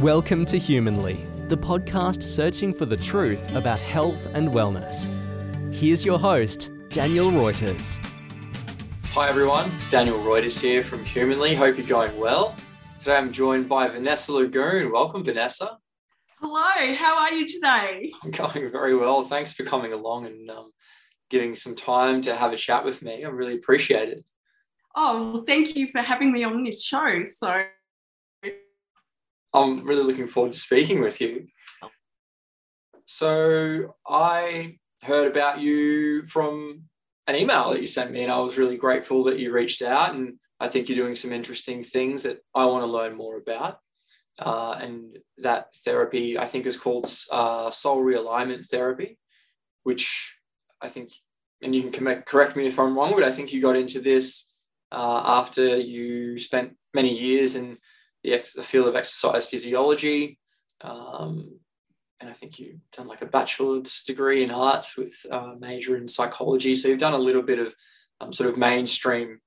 Welcome to Humanly, the podcast searching for the truth about health and wellness. Here's your host, Daniel Reuters. Hi everyone, Daniel Reuters here from Humanly. Hope you're going well. Today I'm joined by Vanessa Lougoon. Welcome, Vanessa. Hello, how are you today? I'm going very well. Thanks for coming along and um, giving some time to have a chat with me. I really appreciate it. Oh, well, thank you for having me on this show. So I'm really looking forward to speaking with you. So I heard about you from an email that you sent me, and I was really grateful that you reached out. And I think you're doing some interesting things that I want to learn more about. Uh, and that therapy, I think, is called uh, soul realignment therapy, which I think, and you can correct me if I'm wrong, but I think you got into this uh, after you spent many years in the, ex- the field of exercise physiology. Um, and I think you've done like a bachelor's degree in arts with a uh, major in psychology. So you've done a little bit of um, sort of mainstream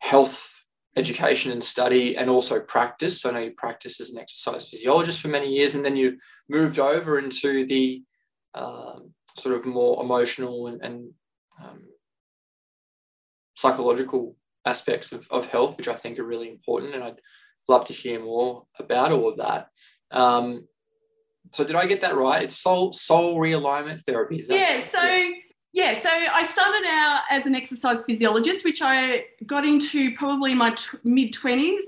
health education and study and also practice. So I know you practiced as an exercise physiologist for many years, and then you moved over into the um, sort of more emotional and, and um, psychological aspects of, of health, which I think are really important. And I'd love to hear more about all of that. Um, so did I get that right? It's soul soul realignment therapy. Is that yeah. So yeah. yeah. so I started out as an exercise physiologist, which I got into probably my t- mid twenties,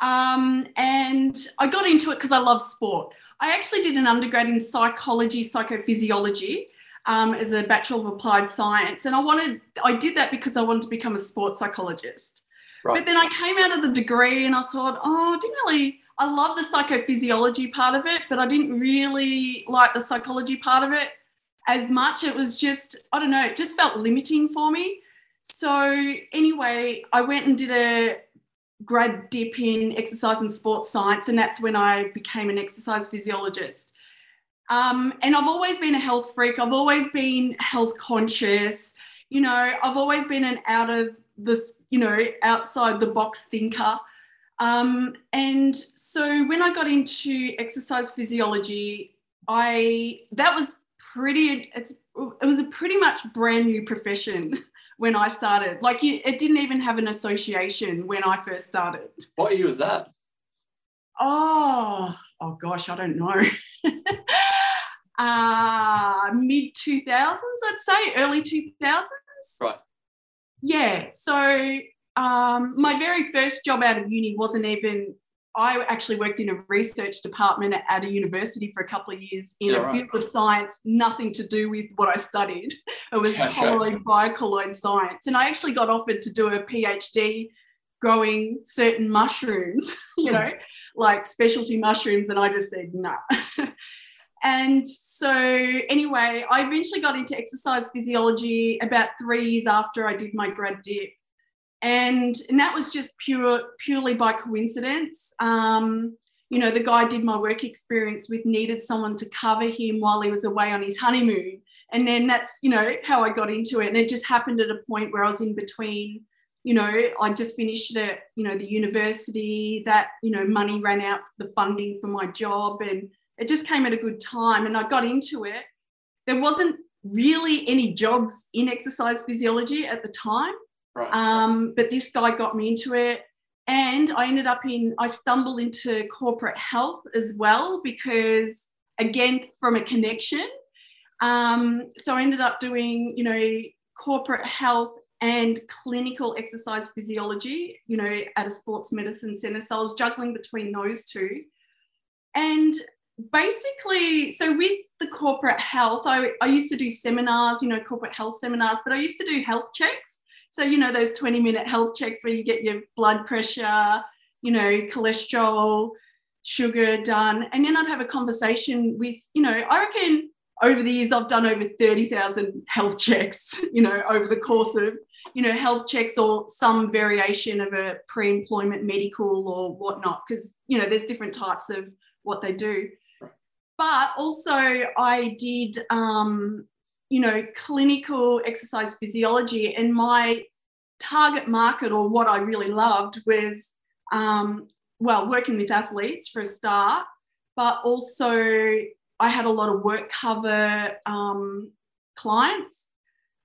um, and I got into it because I love sport. I actually did an undergrad in psychology, psychophysiology. Um, as a bachelor of applied science, and I wanted, I did that because I wanted to become a sports psychologist. Right. But then I came out of the degree and I thought, oh, I didn't really, I love the psychophysiology part of it, but I didn't really like the psychology part of it as much. It was just, I don't know, it just felt limiting for me. So, anyway, I went and did a grad dip in exercise and sports science, and that's when I became an exercise physiologist. Um, and I've always been a health freak, I've always been health conscious. You know, I've always been an out of this, you know, outside the box thinker. Um, and so when I got into exercise physiology, I that was pretty. It's it was a pretty much brand new profession when I started. Like you, it didn't even have an association when I first started. What year was that? Oh, oh gosh, I don't know. uh, mid 2000s, I'd say, early 2000s. Right yeah, so um, my very first job out of uni wasn't even. I actually worked in a research department at a university for a couple of years in yeah, a right. field of science, nothing to do with what I studied. It was yeah, colloid, biocolloid science. And I actually got offered to do a PhD growing certain mushrooms, you know, like specialty mushrooms. And I just said, no. And so, anyway, I eventually got into exercise physiology about three years after I did my grad dip. And, and that was just pure, purely by coincidence. Um, you know, the guy did my work experience with needed someone to cover him while he was away on his honeymoon. And then that's, you know, how I got into it. And it just happened at a point where I was in between, you know, I just finished at, you know, the university, that, you know, money ran out the funding for my job. And it just came at a good time and I got into it. There wasn't really any jobs in exercise physiology at the time. Right. Um, but this guy got me into it. And I ended up in, I stumbled into corporate health as well because, again, from a connection. Um, so I ended up doing, you know, corporate health and clinical exercise physiology, you know, at a sports medicine center. So I was juggling between those two. And basically, so with the corporate health, I, I used to do seminars, you know, corporate health seminars, but I used to do health checks. So, you know, those 20 minute health checks where you get your blood pressure, you know, cholesterol, sugar done. And then I'd have a conversation with, you know, I reckon over the years I've done over 30,000 health checks, you know, over the course of, you know, health checks or some variation of a pre employment medical or whatnot, because, you know, there's different types of what they do but also I did, um, you know, clinical exercise physiology, and my target market or what I really loved was um, well, working with athletes for a start, but also I had a lot of work cover um, clients.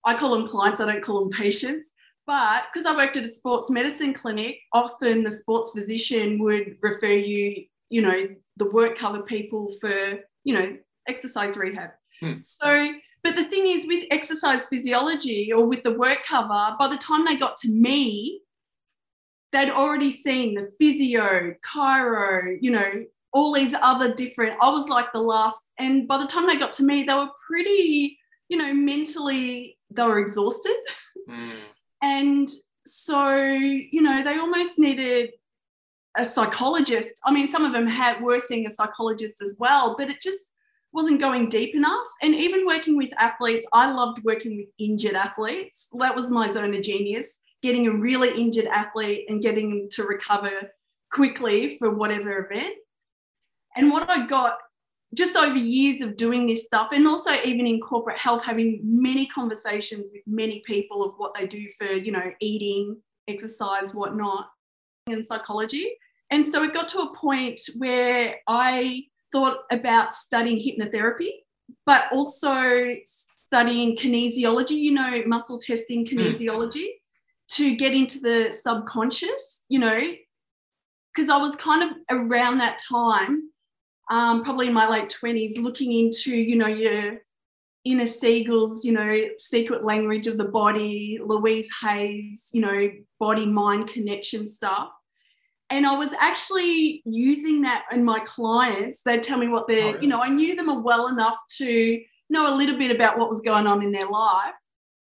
I call them clients, I don't call them patients. But because I worked at a sports medicine clinic, often the sports physician would refer you, you know, the work cover people for, you know, exercise rehab. Hmm. So, but the thing is with exercise physiology or with the work cover, by the time they got to me, they'd already seen the physio, chiro, you know, all these other different. I was like the last, and by the time they got to me, they were pretty, you know, mentally they were exhausted, mm. and so you know they almost needed a psychologist. I mean, some of them had were seeing a psychologist as well, but it just wasn't going deep enough. And even working with athletes, I loved working with injured athletes. That was my zone of genius getting a really injured athlete and getting them to recover quickly for whatever event. And what I got just over years of doing this stuff, and also even in corporate health, having many conversations with many people of what they do for, you know, eating, exercise, whatnot, and psychology. And so it got to a point where I thought about studying hypnotherapy, but also studying kinesiology, you know, muscle testing hmm. kinesiology. Mm to get into the subconscious, you know, because I was kind of around that time, um, probably in my late 20s, looking into, you know, your Inna Segal's, you know, secret language of the body, Louise Hay's, you know, body mind connection stuff. And I was actually using that in my clients. They'd tell me what they're, oh, really? you know, I knew them well enough to know a little bit about what was going on in their life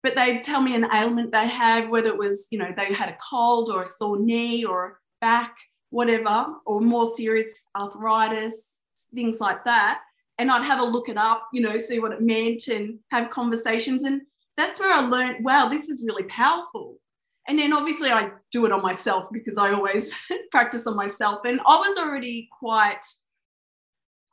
but they'd tell me an ailment they had, whether it was, you know, they had a cold or a sore knee or back, whatever, or more serious arthritis, things like that. And I'd have a look it up, you know, see what it meant and have conversations. And that's where I learned, wow, this is really powerful. And then obviously I do it on myself because I always practice on myself. And I was already quite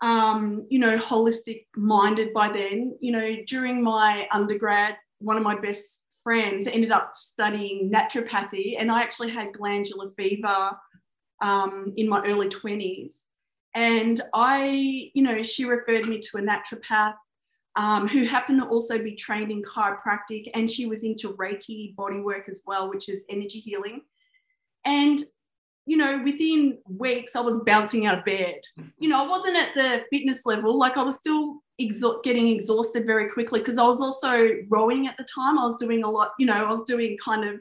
um, you know, holistic minded by then. You know, during my undergrad, one of my best friends ended up studying naturopathy, and I actually had glandular fever um, in my early 20s. And I, you know, she referred me to a naturopath um, who happened to also be trained in chiropractic, and she was into Reiki bodywork as well, which is energy healing. And you know, within weeks, I was bouncing out of bed. You know, I wasn't at the fitness level, like I was still getting exhausted very quickly because I was also rowing at the time. I was doing a lot, you know, I was doing kind of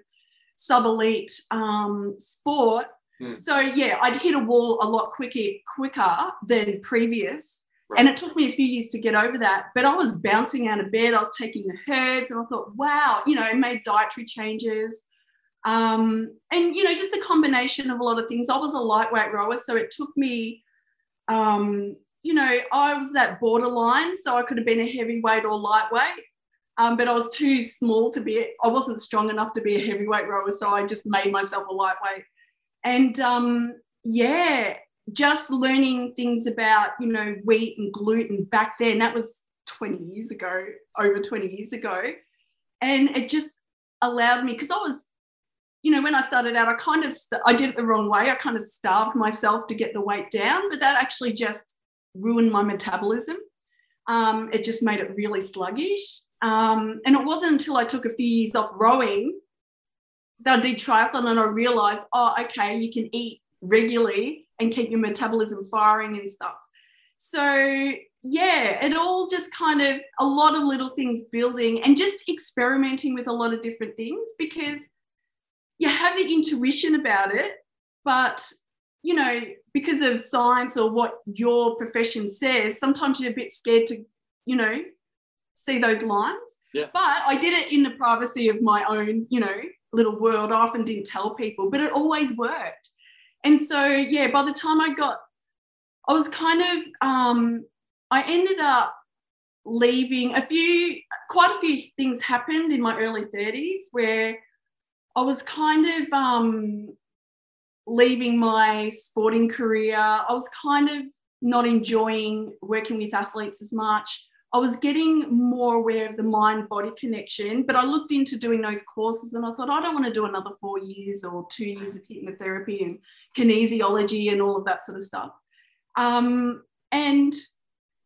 sub elite um, sport. Mm. So yeah, I'd hit a wall a lot quicker quicker than previous. Right. And it took me a few years to get over that. But I was bouncing out of bed. I was taking the herbs and I thought, wow, you know, made dietary changes. Um, and, you know, just a combination of a lot of things. I was a lightweight rower. So it took me um, you know, I was that borderline, so I could have been a heavyweight or lightweight. Um, but I was too small to be, I wasn't strong enough to be a heavyweight rower, so I just made myself a lightweight. And um, yeah, just learning things about, you know, wheat and gluten back then, that was 20 years ago, over 20 years ago. And it just allowed me, because I was, you know, when I started out, I kind of, I did it the wrong way. I kind of starved myself to get the weight down, but that actually just ruined my metabolism. Um, it just made it really sluggish. Um, and it wasn't until I took a few years off rowing I did triathlon and I realized, oh, okay, you can eat regularly and keep your metabolism firing and stuff. So, yeah, it all just kind of a lot of little things building and just experimenting with a lot of different things because you have the intuition about it, but you know, because of science or what your profession says, sometimes you're a bit scared to, you know, see those lines. Yeah. But I did it in the privacy of my own, you know, little world. I often didn't tell people, but it always worked. And so, yeah, by the time I got, I was kind of, um, I ended up leaving a few, quite a few things happened in my early 30s where I was kind of um, leaving my sporting career, I was kind of not enjoying working with athletes as much. I was getting more aware of the mind body connection, but I looked into doing those courses and I thought, I don't want to do another four years or two years of hypnotherapy and kinesiology and all of that sort of stuff. Um, and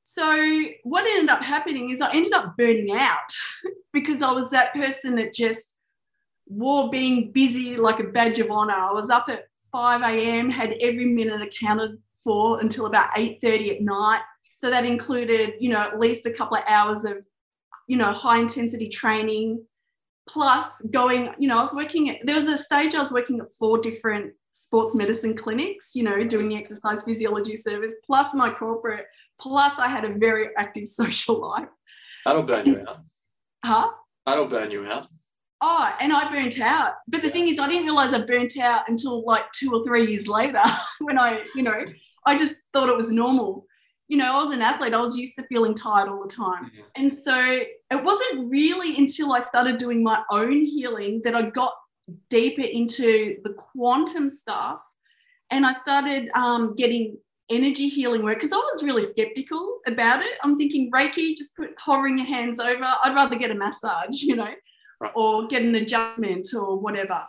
so what ended up happening is I ended up burning out because I was that person that just wore being busy like a badge of honor. I was up at 5 a.m., had every minute accounted for until about 8:30 at night. So that included, you know, at least a couple of hours of, you know, high intensity training, plus going, you know, I was working at there was a stage I was working at four different sports medicine clinics, you know, doing the exercise physiology service, plus my corporate, plus I had a very active social life. That'll burn you out. Huh? That'll burn you out. Oh, and I burnt out. But the yeah. thing is, I didn't realize I burnt out until like two or three years later when I, you know, I just thought it was normal. You know, I was an athlete, I was used to feeling tired all the time. Mm-hmm. And so it wasn't really until I started doing my own healing that I got deeper into the quantum stuff and I started um, getting energy healing work because I was really skeptical about it. I'm thinking Reiki, just put hovering your hands over. I'd rather get a massage, you know, right. or get an adjustment or whatever.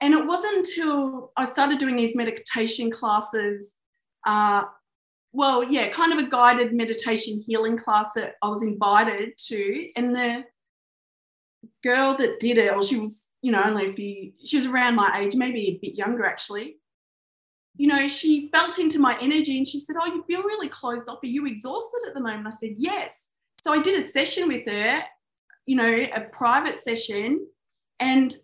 And it wasn't until I started doing these meditation classes, uh, well, yeah, kind of a guided meditation healing class that I was invited to. And the girl that did it, or she was, you know, only a few, she was around my age, maybe a bit younger actually you know, she felt into my energy and she said, Oh, you feel really closed off. Are you exhausted at the moment? I said, Yes. So I did a session with her, you know, a private session. And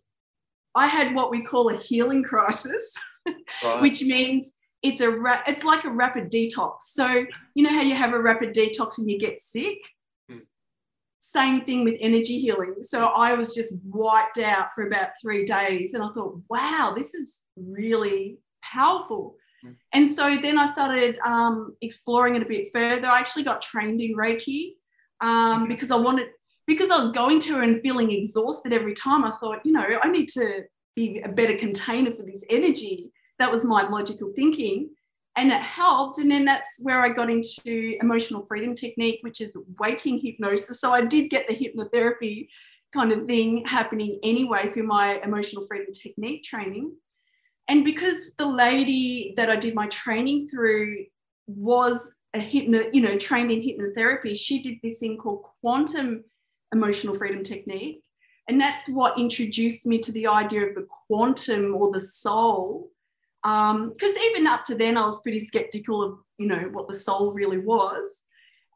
I had what we call a healing crisis, right. which means it's a ra- it's like a rapid detox. So you know how you have a rapid detox and you get sick. Hmm. Same thing with energy healing. So I was just wiped out for about three days, and I thought, wow, this is really powerful. Mm. And so then I started um, exploring it a bit further. I actually got trained in Reiki um, because I wanted, because I was going to and feeling exhausted every time. I thought, you know, I need to be a better container for this energy. That was my logical thinking. And it helped. And then that's where I got into emotional freedom technique, which is waking hypnosis. So I did get the hypnotherapy kind of thing happening anyway through my emotional freedom technique training. And because the lady that I did my training through was a hypno, you know, trained in hypnotherapy, she did this thing called quantum emotional freedom technique. And that's what introduced me to the idea of the quantum or the soul. Because um, even up to then, I was pretty skeptical of, you know, what the soul really was.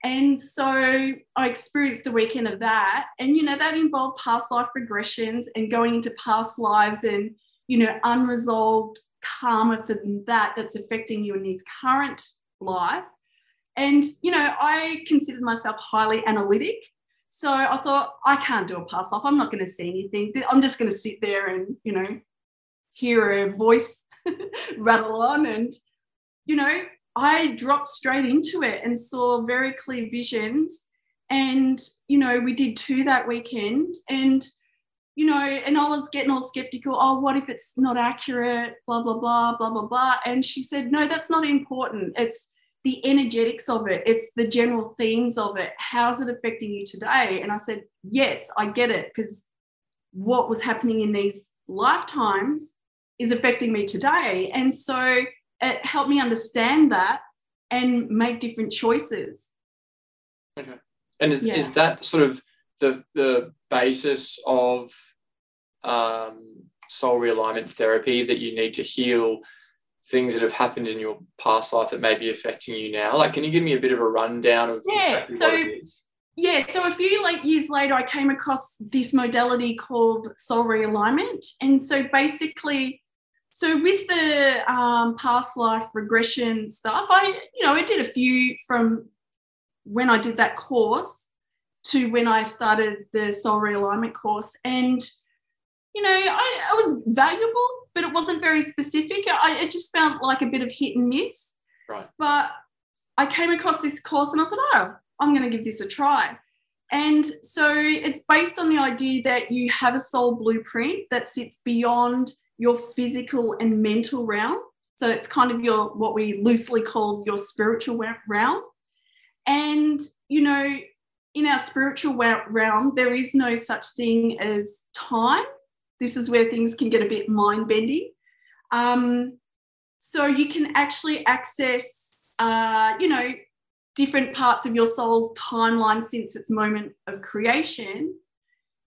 And so I experienced a weekend of that. And, you know, that involved past life regressions and going into past lives and you know, unresolved karma for that that's affecting you in this current life. And, you know, I considered myself highly analytic. So I thought, I can't do a pass off. I'm not going to see anything. I'm just going to sit there and, you know, hear a voice rattle on. And, you know, I dropped straight into it and saw very clear visions. And, you know, we did two that weekend. And, you know, and I was getting all skeptical. Oh, what if it's not accurate? Blah, blah, blah, blah, blah, blah. And she said, no, that's not important. It's the energetics of it, it's the general themes of it. How's it affecting you today? And I said, yes, I get it. Because what was happening in these lifetimes is affecting me today. And so it helped me understand that and make different choices. Okay. And is, yeah. is that sort of the, the basis of um, soul realignment therapy that you need to heal things that have happened in your past life that may be affecting you now? Like, can you give me a bit of a rundown of yeah, exactly so, Yeah, so a few like years later, I came across this modality called soul realignment, and so basically, so with the um, past life regression stuff, I you know I did a few from when I did that course to when I started the soul realignment course, and you know, I, I was valuable, but it wasn't very specific. I, it just felt like a bit of hit and miss. Right. But I came across this course and I thought, oh, I'm going to give this a try. And so it's based on the idea that you have a soul blueprint that sits beyond your physical and mental realm. So it's kind of your what we loosely call your spiritual realm. And you know, in our spiritual realm, there is no such thing as time. This is where things can get a bit mind bending. Um, so you can actually access, uh, you know, different parts of your soul's timeline since its moment of creation.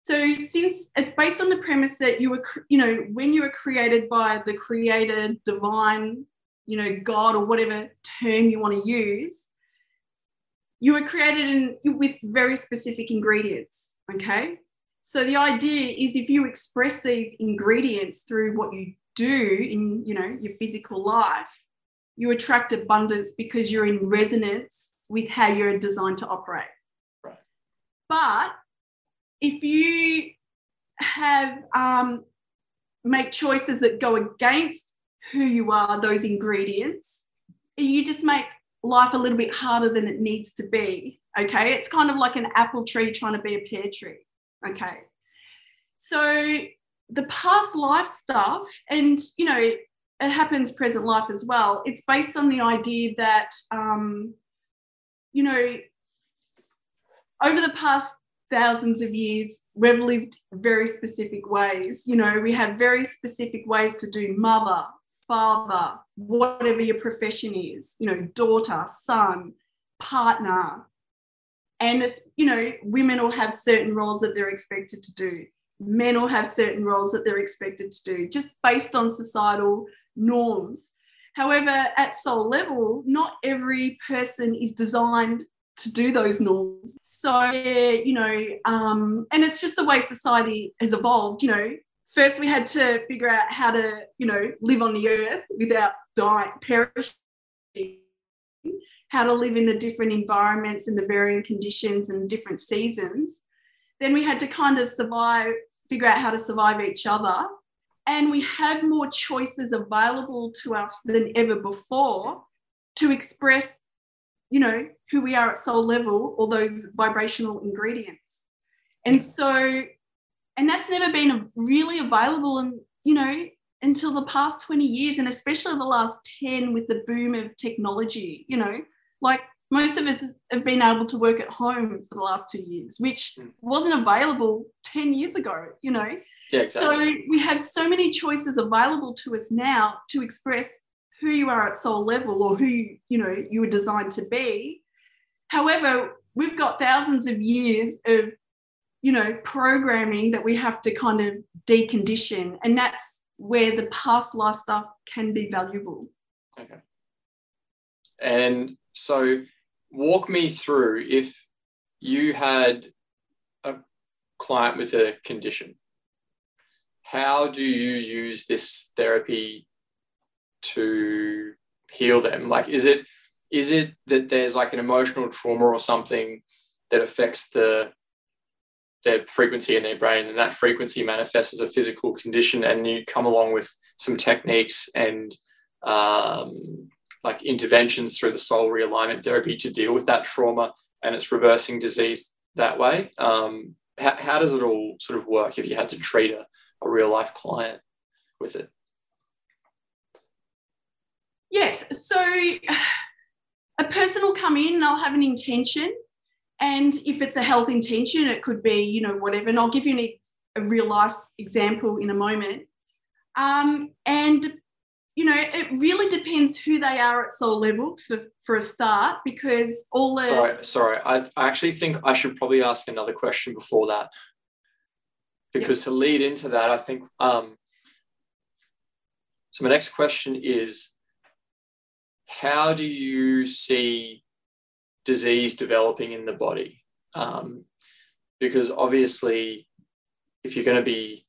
So since it's based on the premise that you were, you know, when you were created by the creator, divine, you know, God or whatever term you want to use, you were created in, with very specific ingredients. Okay. So the idea is if you express these ingredients through what you do in, you know, your physical life, you attract abundance because you're in resonance with how you're designed to operate. Right. But if you have um, make choices that go against who you are, those ingredients, you just make life a little bit harder than it needs to be. Okay. It's kind of like an apple tree trying to be a pear tree. Okay. So the past life stuff, and you know, it happens present life as well. It's based on the idea that, um, you know, over the past thousands of years, we've lived very specific ways. You know, we have very specific ways to do mother, father, whatever your profession is, you know, daughter, son, partner. And, you know, women will have certain roles that they're expected to do. Men will have certain roles that they're expected to do, just based on societal norms. However, at soul level, not every person is designed to do those norms. So, you know, um, and it's just the way society has evolved. You know, first we had to figure out how to, you know, live on the earth without dying, perishing, how to live in the different environments and the varying conditions and different seasons. Then we had to kind of survive, figure out how to survive each other. And we have more choices available to us than ever before to express you know, who we are at soul level, all those vibrational ingredients. And so, and that's never been really available and, you know, until the past 20 years, and especially the last 10 with the boom of technology, you know, like most of us have been able to work at home for the last two years, which hmm. wasn't available 10 years ago, you know. Yeah, exactly. So we have so many choices available to us now to express who you are at soul level or who you, you know you were designed to be. However we've got thousands of years of you know programming that we have to kind of decondition and that's where the past life stuff can be valuable. Okay. And so walk me through if you had a client with a condition how do you use this therapy to heal them? Like, is it is it that there's like an emotional trauma or something that affects the their frequency in their brain, and that frequency manifests as a physical condition, and you come along with some techniques and um, like interventions through the soul realignment therapy to deal with that trauma, and it's reversing disease that way. Um, how, how does it all sort of work if you had to treat a, a real life client with it? Yes. So a person will come in and I'll have an intention. And if it's a health intention, it could be, you know, whatever. And I'll give you an, a real life example in a moment. Um, and, you know, it really depends who they are at soul level for, for a start, because all the. Sorry, sorry. I, I actually think I should probably ask another question before that. Because yep. to lead into that, I think. Um, so my next question is how do you see disease developing in the body? Um, because obviously, if you're going to be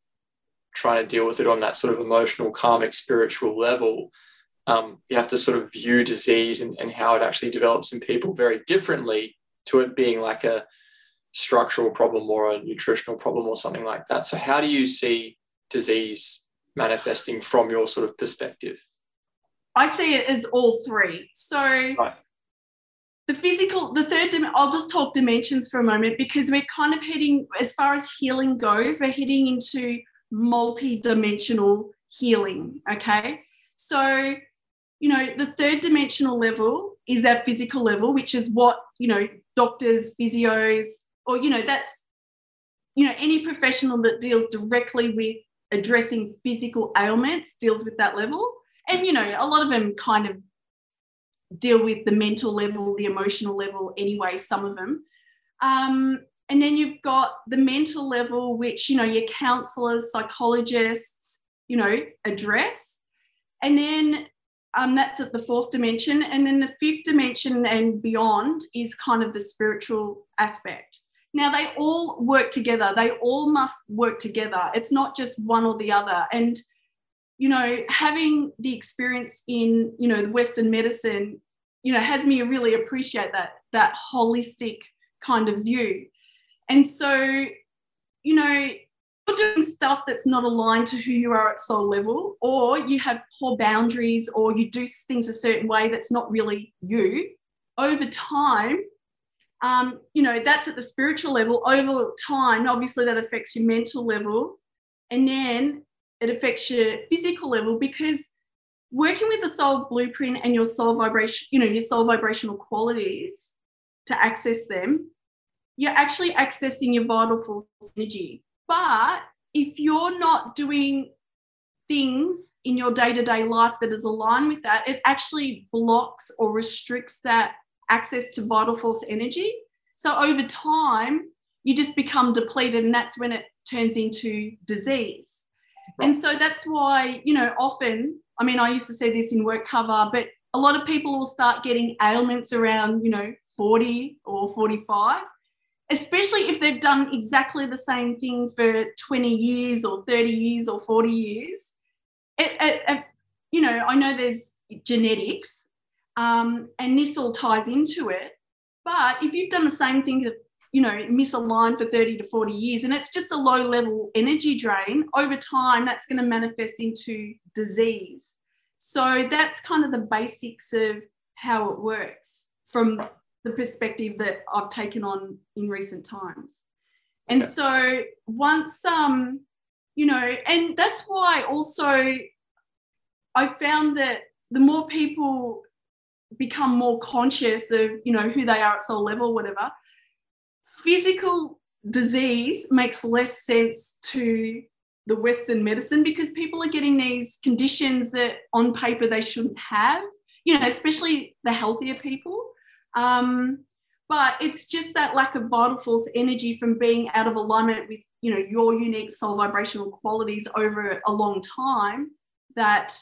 trying to deal with it on that sort of emotional, karmic, spiritual level, um, you have to sort of view disease and, and how it actually develops in people very differently to it being like a structural problem or a nutritional problem or something like that. So, how do you see disease manifesting from your sort of perspective? I see it as all three. So right. the physical, the third, I'll just talk dimensions for a moment because we're kind of heading, as far as healing goes, we're heading into multi-dimensional healing. Okay. So, you know, the third dimensional level is our physical level, which is what, you know, doctors, physios, or you know that's you know any professional that deals directly with addressing physical ailments deals with that level and you know a lot of them kind of deal with the mental level the emotional level anyway some of them um, and then you've got the mental level which you know your counselors psychologists you know address and then um, that's at the fourth dimension. And then the fifth dimension and beyond is kind of the spiritual aspect. Now, they all work together. They all must work together. It's not just one or the other. And, you know, having the experience in, you know, Western medicine, you know, has me really appreciate that, that holistic kind of view. And so, you know, you're doing stuff that's not aligned to who you are at soul level, or you have poor boundaries, or you do things a certain way that's not really you, over time, um, you know, that's at the spiritual level. Over time, obviously, that affects your mental level, and then it affects your physical level because working with the soul blueprint and your soul vibration, you know, your soul vibrational qualities to access them, you're actually accessing your vital force energy. But if you're not doing things in your day to day life that is aligned with that, it actually blocks or restricts that access to vital force energy. So over time, you just become depleted, and that's when it turns into disease. Right. And so that's why, you know, often, I mean, I used to say this in work cover, but a lot of people will start getting ailments around, you know, 40 or 45 especially if they've done exactly the same thing for 20 years or 30 years or 40 years. It, it, it, you know, I know there's genetics um, and this all ties into it. But if you've done the same thing, you know, misaligned for 30 to 40 years, and it's just a low level energy drain, over time, that's going to manifest into disease. So that's kind of the basics of how it works from the perspective that I've taken on in recent times. And okay. so once um you know and that's why also I found that the more people become more conscious of you know who they are at soul level whatever physical disease makes less sense to the western medicine because people are getting these conditions that on paper they shouldn't have you know especially the healthier people. Um, but it's just that lack of vital force energy from being out of alignment with you know your unique soul vibrational qualities over a long time that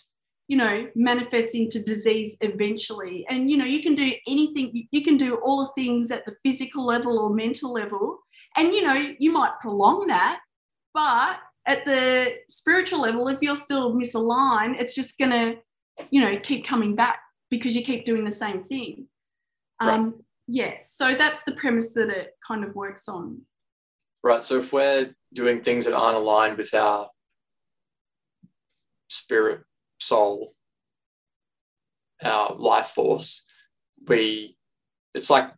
you know manifests into disease eventually and you know you can do anything you can do all the things at the physical level or mental level and you know you might prolong that but at the spiritual level if you're still misaligned it's just going to you know keep coming back because you keep doing the same thing um, right. Yeah, so that's the premise that it kind of works on. Right. So if we're doing things that aren't aligned with our spirit, soul, our life force, we, it's like,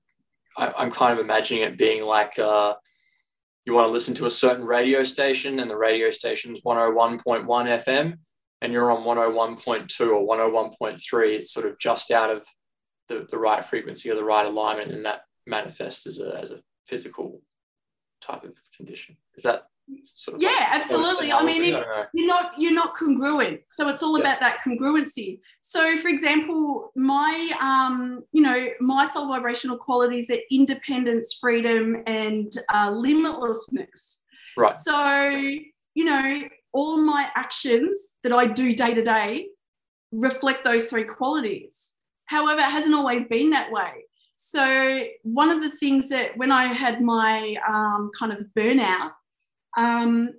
I, am kind of imagining it being like uh, you want to listen to a certain radio station and the radio station's 101.1 FM and you're on 101.2 or 101.3. It's sort of just out of the, the right frequency or the right alignment and that manifests as a, as a physical type of condition is that sort of yeah absolutely. I mean I you're not you're not congruent so it's all yeah. about that congruency. So for example my um you know my soul vibrational qualities are independence freedom and uh, limitlessness. Right. So you know all my actions that i do day to day reflect those three qualities. However, it hasn't always been that way. So, one of the things that when I had my um, kind of burnout, um,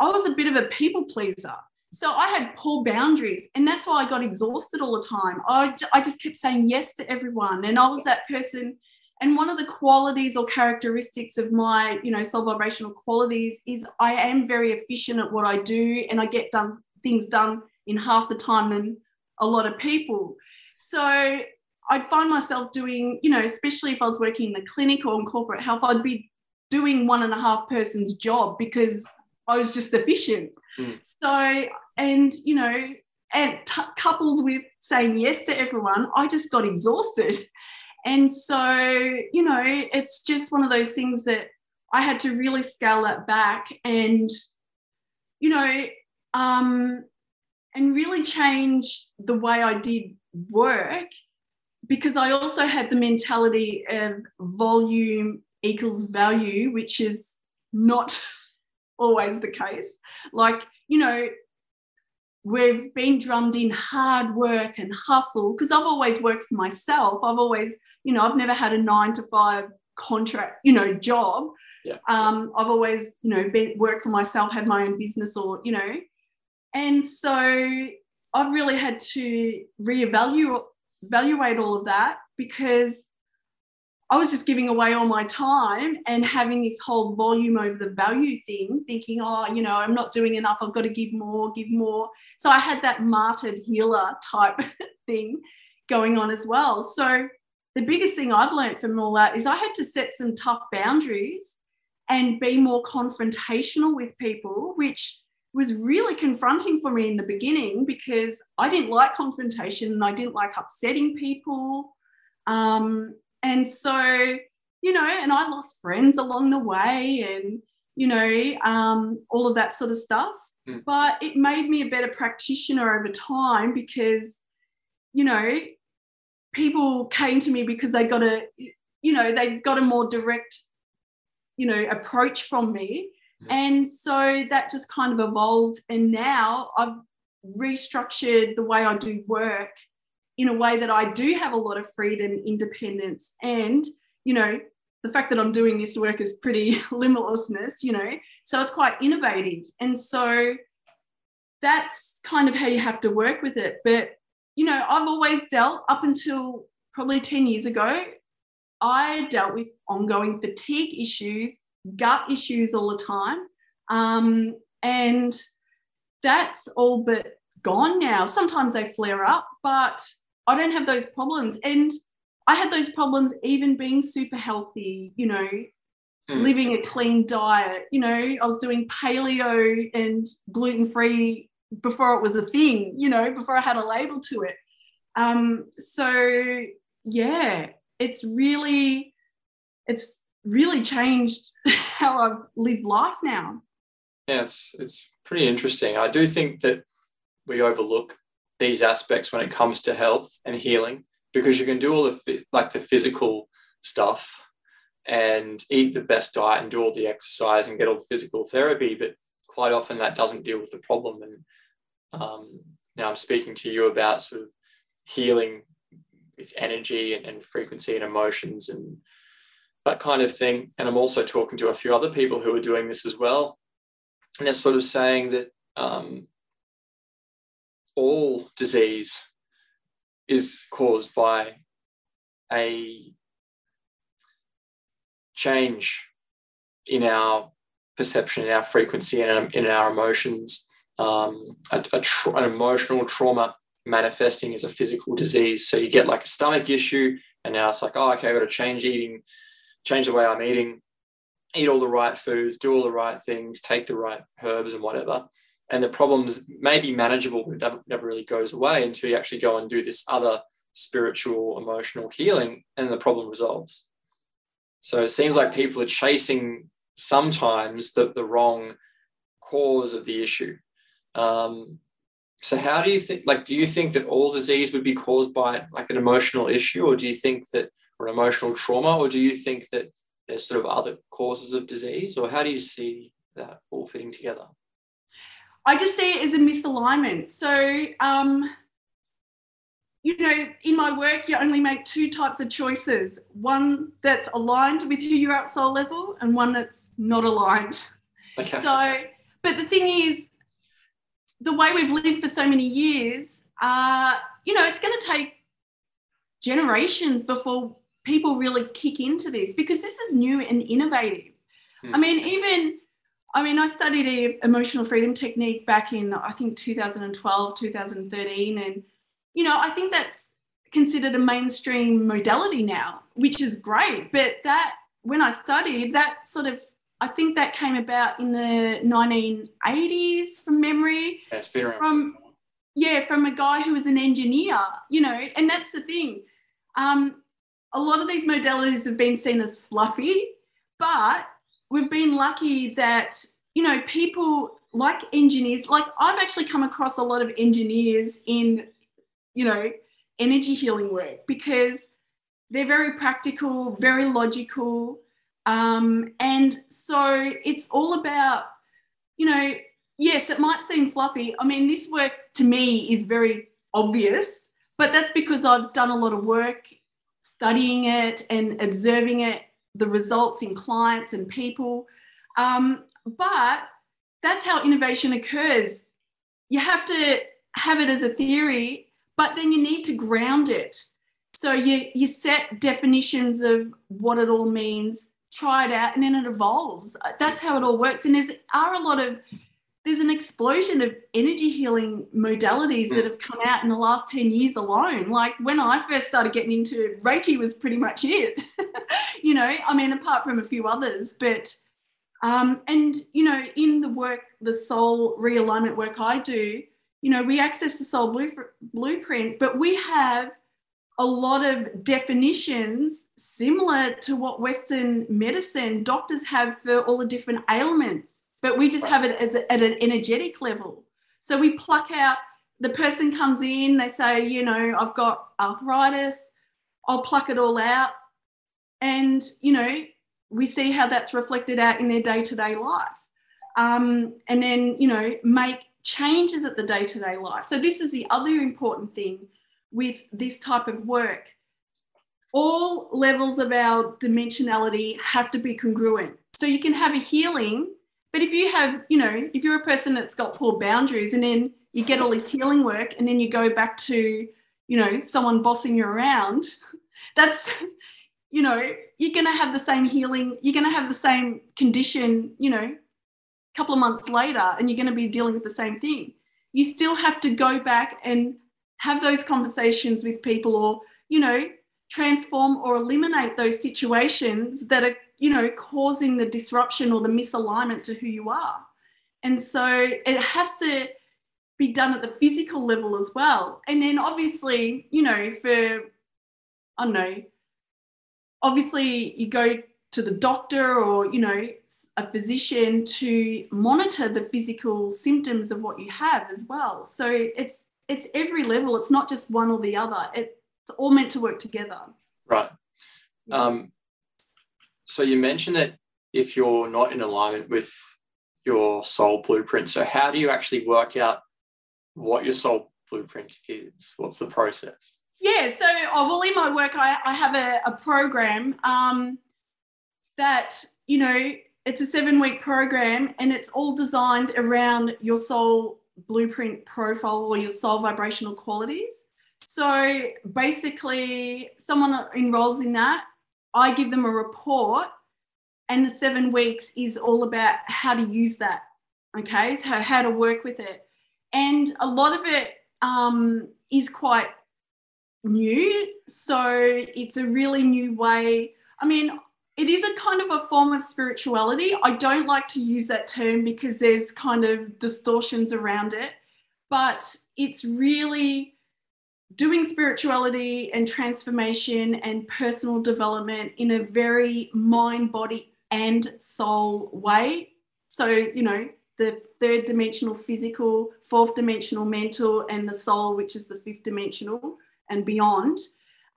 I was a bit of a people pleaser. So, I had poor boundaries, and that's why I got exhausted all the time. I, I just kept saying yes to everyone. And I was that person. And one of the qualities or characteristics of my, you know, soul vibrational qualities is I am very efficient at what I do, and I get done things done in half the time than a lot of people. So I'd find myself doing, you know, especially if I was working in the clinic or in corporate health, I'd be doing one and a half person's job because I was just efficient. Mm. So, and, you know, and t- coupled with saying yes to everyone, I just got exhausted. And so, you know, it's just one of those things that I had to really scale that back and, you know, um, and really change the way I did work because I also had the mentality of volume equals value, which is not always the case. Like, you know, we've been drummed in hard work and hustle because I've always worked for myself. I've always, you know, I've never had a nine to five contract, you know, job. Yeah. Um, I've always, you know, been worked for myself, had my own business, or you know, and so I've really had to reevaluate evaluate all of that because I was just giving away all my time and having this whole volume over the value thing, thinking, oh, you know, I'm not doing enough. I've got to give more, give more. So I had that martyred healer type thing going on as well. So the biggest thing I've learned from all that is I had to set some tough boundaries and be more confrontational with people, which was really confronting for me in the beginning because I didn't like confrontation and I didn't like upsetting people. Um, and so, you know, and I lost friends along the way and, you know, um, all of that sort of stuff. Mm. But it made me a better practitioner over time because, you know, people came to me because they got a, you know, they got a more direct you know approach from me and so that just kind of evolved and now i've restructured the way i do work in a way that i do have a lot of freedom independence and you know the fact that i'm doing this work is pretty limitlessness you know so it's quite innovative and so that's kind of how you have to work with it but you know i've always dealt up until probably 10 years ago I dealt with ongoing fatigue issues, gut issues all the time. Um, and that's all but gone now. Sometimes they flare up, but I don't have those problems. And I had those problems even being super healthy, you know, mm. living a clean diet. You know, I was doing paleo and gluten free before it was a thing, you know, before I had a label to it. Um, so, yeah, it's really it's really changed how I've lived life now. Yeah, it's it's pretty interesting. I do think that we overlook these aspects when it comes to health and healing because you can do all the like the physical stuff and eat the best diet and do all the exercise and get all the physical therapy, but quite often that doesn't deal with the problem. And um, now I'm speaking to you about sort of healing with energy and, and frequency and emotions and that kind of thing. And I'm also talking to a few other people who are doing this as well. And they're sort of saying that um, all disease is caused by a change in our perception, in our frequency, and in our emotions, um, a, a tra- an emotional trauma manifesting as a physical disease. So you get like a stomach issue, and now it's like, oh, okay, I've got to change eating, change the way I'm eating, eat all the right foods, do all the right things, take the right herbs and whatever. And the problems may be manageable, but that never really goes away until you actually go and do this other spiritual, emotional healing, and the problem resolves. So it seems like people are chasing sometimes the, the wrong cause of the issue. Um, so how do you think like do you think that all disease would be caused by like an emotional issue or do you think that or emotional trauma or do you think that there's sort of other causes of disease or how do you see that all fitting together? I just see it as a misalignment. So um you know, in my work, you only make two types of choices one that's aligned with who you are at soul level, and one that's not aligned. Okay. So, but the thing is, the way we've lived for so many years, uh, you know, it's going to take generations before people really kick into this because this is new and innovative. Hmm. I mean, even I mean, I studied a emotional freedom technique back in I think 2012, 2013, and you know, I think that's considered a mainstream modality now, which is great. But that when I studied, that sort of I think that came about in the 1980s from memory. It's been around. From, yeah, from a guy who was an engineer, you know, and that's the thing. Um, a lot of these modalities have been seen as fluffy, but we've been lucky that you know people like engineers like i've actually come across a lot of engineers in you know energy healing work because they're very practical very logical um, and so it's all about you know yes it might seem fluffy. I mean this work to me is very obvious but that's because i've done a lot of work studying it and observing it the results in clients and people. Um, but that's how innovation occurs. You have to have it as a theory, but then you need to ground it. So you, you set definitions of what it all means, try it out, and then it evolves. That's how it all works. And there's are a lot of there's an explosion of energy healing modalities that hmm. have come out in the last 10 years alone. Like when I first started getting into it, Reiki was pretty much it. you know, I mean, apart from a few others, but um, and you know, in the work, the soul realignment work I do, you know, we access the soul blueprint, but we have a lot of definitions similar to what Western medicine doctors have for all the different ailments but we just have it as a, at an energetic level. So we pluck out, the person comes in, they say, you know, I've got arthritis, I'll pluck it all out. And, you know, we see how that's reflected out in their day to day life. Um, and then, you know, make changes at the day to day life. So, this is the other important thing with this type of work. All levels of our dimensionality have to be congruent. So, you can have a healing but if you have, you know, if you're a person that's got poor boundaries and then you get all this healing work and then you go back to, you know, someone bossing you around, that's, you know, you're going to have the same healing, you're going to have the same condition, you know, a couple of months later and you're going to be dealing with the same thing. You still have to go back and have those conversations with people or, you know, transform or eliminate those situations that are you know causing the disruption or the misalignment to who you are. And so it has to be done at the physical level as well. And then obviously you know for i don't know obviously you go to the doctor or you know a physician to monitor the physical symptoms of what you have as well. So it's it's every level. It's not just one or the other. It's all meant to work together. Right. Um, so you mentioned that if you're not in alignment with your soul blueprint, so how do you actually work out what your soul blueprint is? What's the process? Yeah, so oh, well, in my work, I, I have a, a program um, that, you know, it's a seven week program and it's all designed around your soul blueprint profile or your soul vibrational qualities. So basically, someone enrolls in that I give them a report, and the seven weeks is all about how to use that. Okay, so how to work with it, and a lot of it um, is quite new. So it's a really new way. I mean, it is a kind of a form of spirituality. I don't like to use that term because there's kind of distortions around it, but it's really doing spirituality and transformation and personal development in a very mind, body, and soul way. So, you know, the third dimensional physical, fourth dimensional mental, and the soul, which is the fifth dimensional and beyond.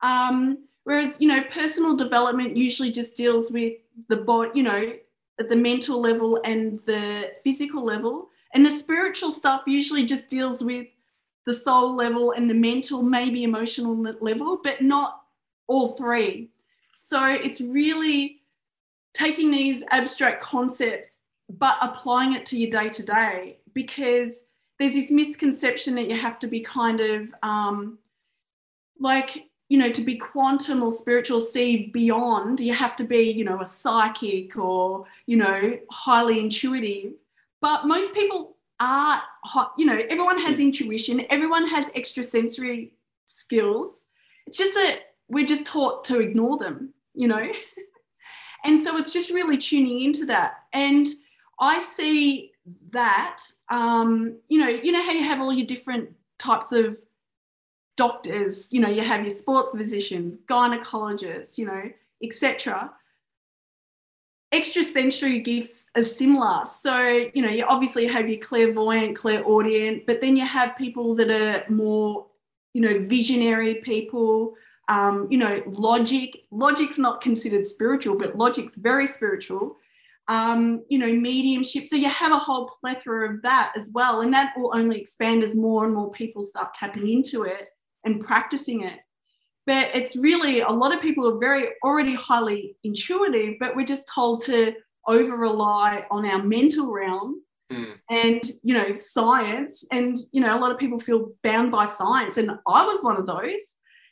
Um, whereas, you know, personal development usually just deals with the body, you know, at the mental level and the physical level. And the spiritual stuff usually just deals with the soul level and the mental, maybe emotional level, but not all three. So it's really taking these abstract concepts but applying it to your day to day because there's this misconception that you have to be kind of um, like you know to be quantum or spiritual see beyond you have to be you know a psychic or you know highly intuitive but most people are, you know, everyone has intuition, everyone has extrasensory skills. It's just that we're just taught to ignore them, you know? and so it's just really tuning into that. And I see that, um, you know, you know how you have all your different types of doctors, you know, you have your sports physicians, gynecologists, you know, etc. extrasensory gifts are similar. So, you know, you obviously have your clairvoyant, clairaudient, but then you have people that are more, you know, visionary people. Um, you know, logic. Logic's not considered spiritual, but logic's very spiritual. Um, you know, mediumship. So you have a whole plethora of that as well. And that will only expand as more and more people start tapping into it and practicing it but it's really a lot of people are very already highly intuitive but we're just told to over rely on our mental realm mm. and you know science. And you know a lot of people feel bound by science and i was one of those.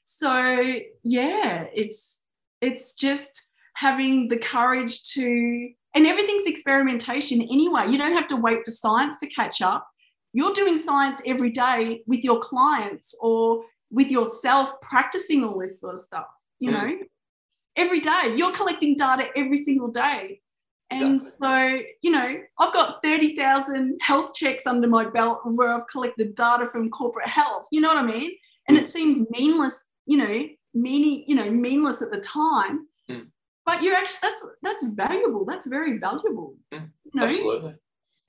So yeah it's it's just having the courage to and everything's experimentation anyway. You don't have to wait for science to catch up. You're doing science every day with your clients or with yourself practicing all this sort of stuff, you mm. know, every day. You're collecting data every single day. And exactly. so, you know, I've got 30,000 health checks under my belt where I've collected data from corporate health. You know what I mean? And mm. it seems meaningless, you know, meaning, you know, meaningless at the time. Mm. But you're actually that's that's valuable. That's very valuable. Mm. You know? Absolutely.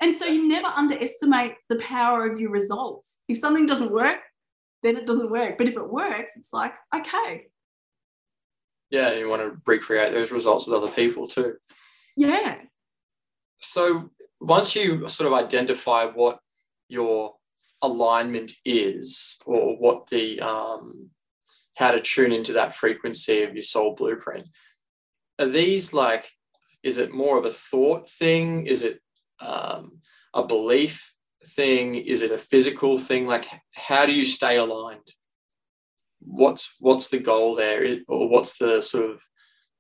And so you never underestimate the power of your results. If something doesn't work, then it doesn't work. But if it works, it's like, okay. Yeah, you want to recreate those results with other people too. Yeah. So once you sort of identify what your alignment is or what the um, how to tune into that frequency of your soul blueprint are these like is it more of a thought thing is it um, a belief thing? Is it a physical thing? Like, how do you stay aligned? What's what's the goal there, or what's the sort of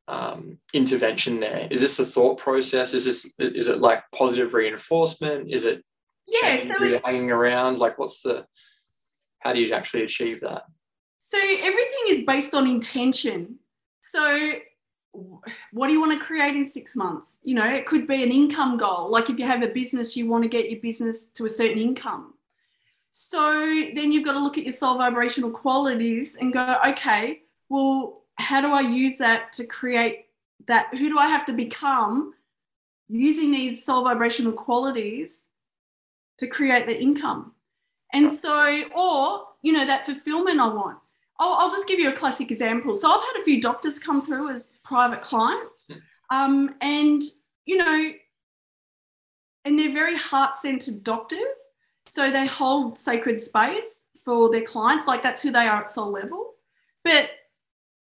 um, intervention there? Is this a thought process? Is this is it like positive reinforcement? Is it yeah, so hanging around? Like, what's the how do you actually achieve that? So everything is based on intention. So what do you want to create in six months? You know, it could be an income goal. Like if you have a business, you want to get your business to a certain income. So then you've got to look at your soul vibrational qualities and go, okay, well, how do I use that to create that? Who do I have to become using these soul vibrational qualities to create the income? And so, or, you know, that fulfillment I want. I'll, I'll just give you a classic example. So I've had a few doctors come through as private clients. Hmm. Um, and, you know, and they're very heart centered doctors. So they hold sacred space for their clients. Like that's who they are at soul level. But,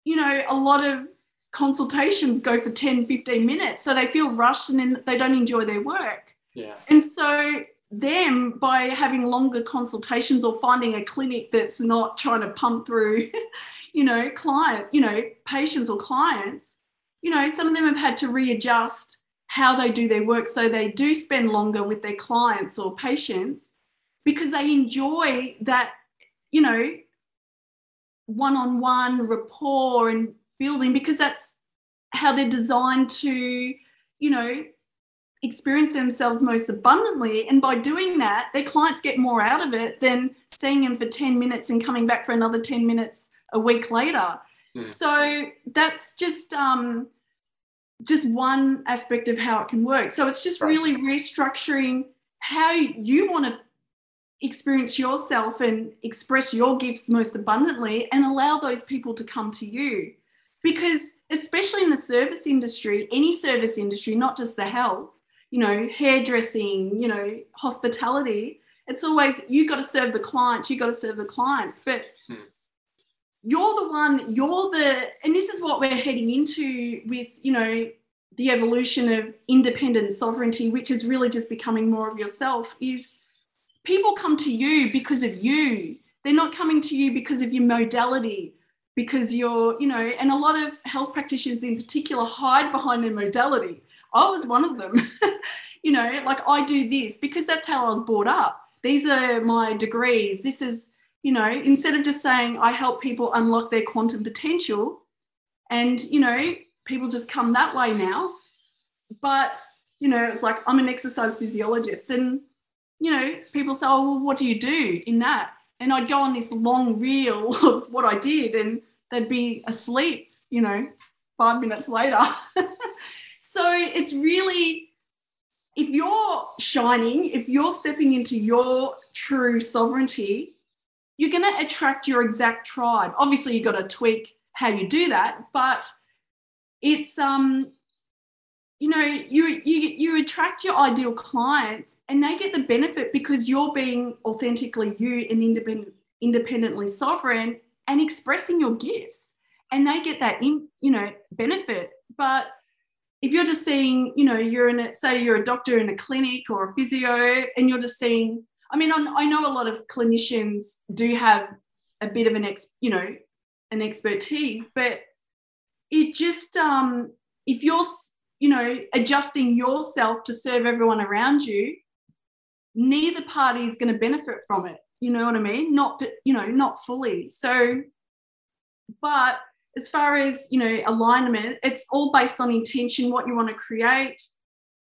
you know, a lot of consultations go for 10, 15 minutes. So they feel rushed and then they don't enjoy their work. Yeah. And so them by having longer consultations or finding a clinic that's not trying to pump through you know, client, you know, patients or clients, you know, some of them have had to readjust how they do their work so they do spend longer with their clients or patients because they enjoy that, you know, one-on-one rapport and building because that's how they're designed to, you know, experience themselves most abundantly. And by doing that, their clients get more out of it than seeing them for 10 minutes and coming back for another 10 minutes a week later. Mm. So that's just um, just one aspect of how it can work. So it's just right. really restructuring how you want to experience yourself and express your gifts most abundantly and allow those people to come to you. Because especially in the service industry, any service industry, not just the health, you know, hairdressing, you know, hospitality, it's always you got to serve the clients, you got to serve the clients. But hmm you're the one, you're the, and this is what we're heading into with, you know, the evolution of independent sovereignty, which is really just becoming more of yourself, is people come to you because of you. They're not coming to you because of your modality, because you're, you know, and a lot of health practitioners in particular hide behind their modality. I was one of them. you know, like I do this because that's how I was brought up. These are my degrees. This is you know, instead of just saying, I help people unlock their quantum potential, and, you know, people just come that way now. But, you know, it's like, I'm an exercise physiologist. And, you know, people say, oh, well, what do you do in that? And I'd go on this long reel of what I did, and they'd be asleep, you know, five minutes later. So it's really, if you're shining, if you're stepping into your true sovereignty, you're going to attract your exact tribe. Obviously, you've got to tweak how you do that, but it's um you know you you you attract your ideal clients and they get the benefit because you're being authentically you and independent independently sovereign and expressing your gifts and they get that in you know benefit but if you're just seeing you know you're in a say you're a doctor in a clinic or a physio and you're just seeing i mean i know a lot of clinicians do have a bit of an ex you know an expertise but it just um if you're you know adjusting yourself to serve everyone around you neither party is going to benefit from it. You know what i mean? Not you know not fully. So but as far as you know alignment it's all based on intention what you want to create.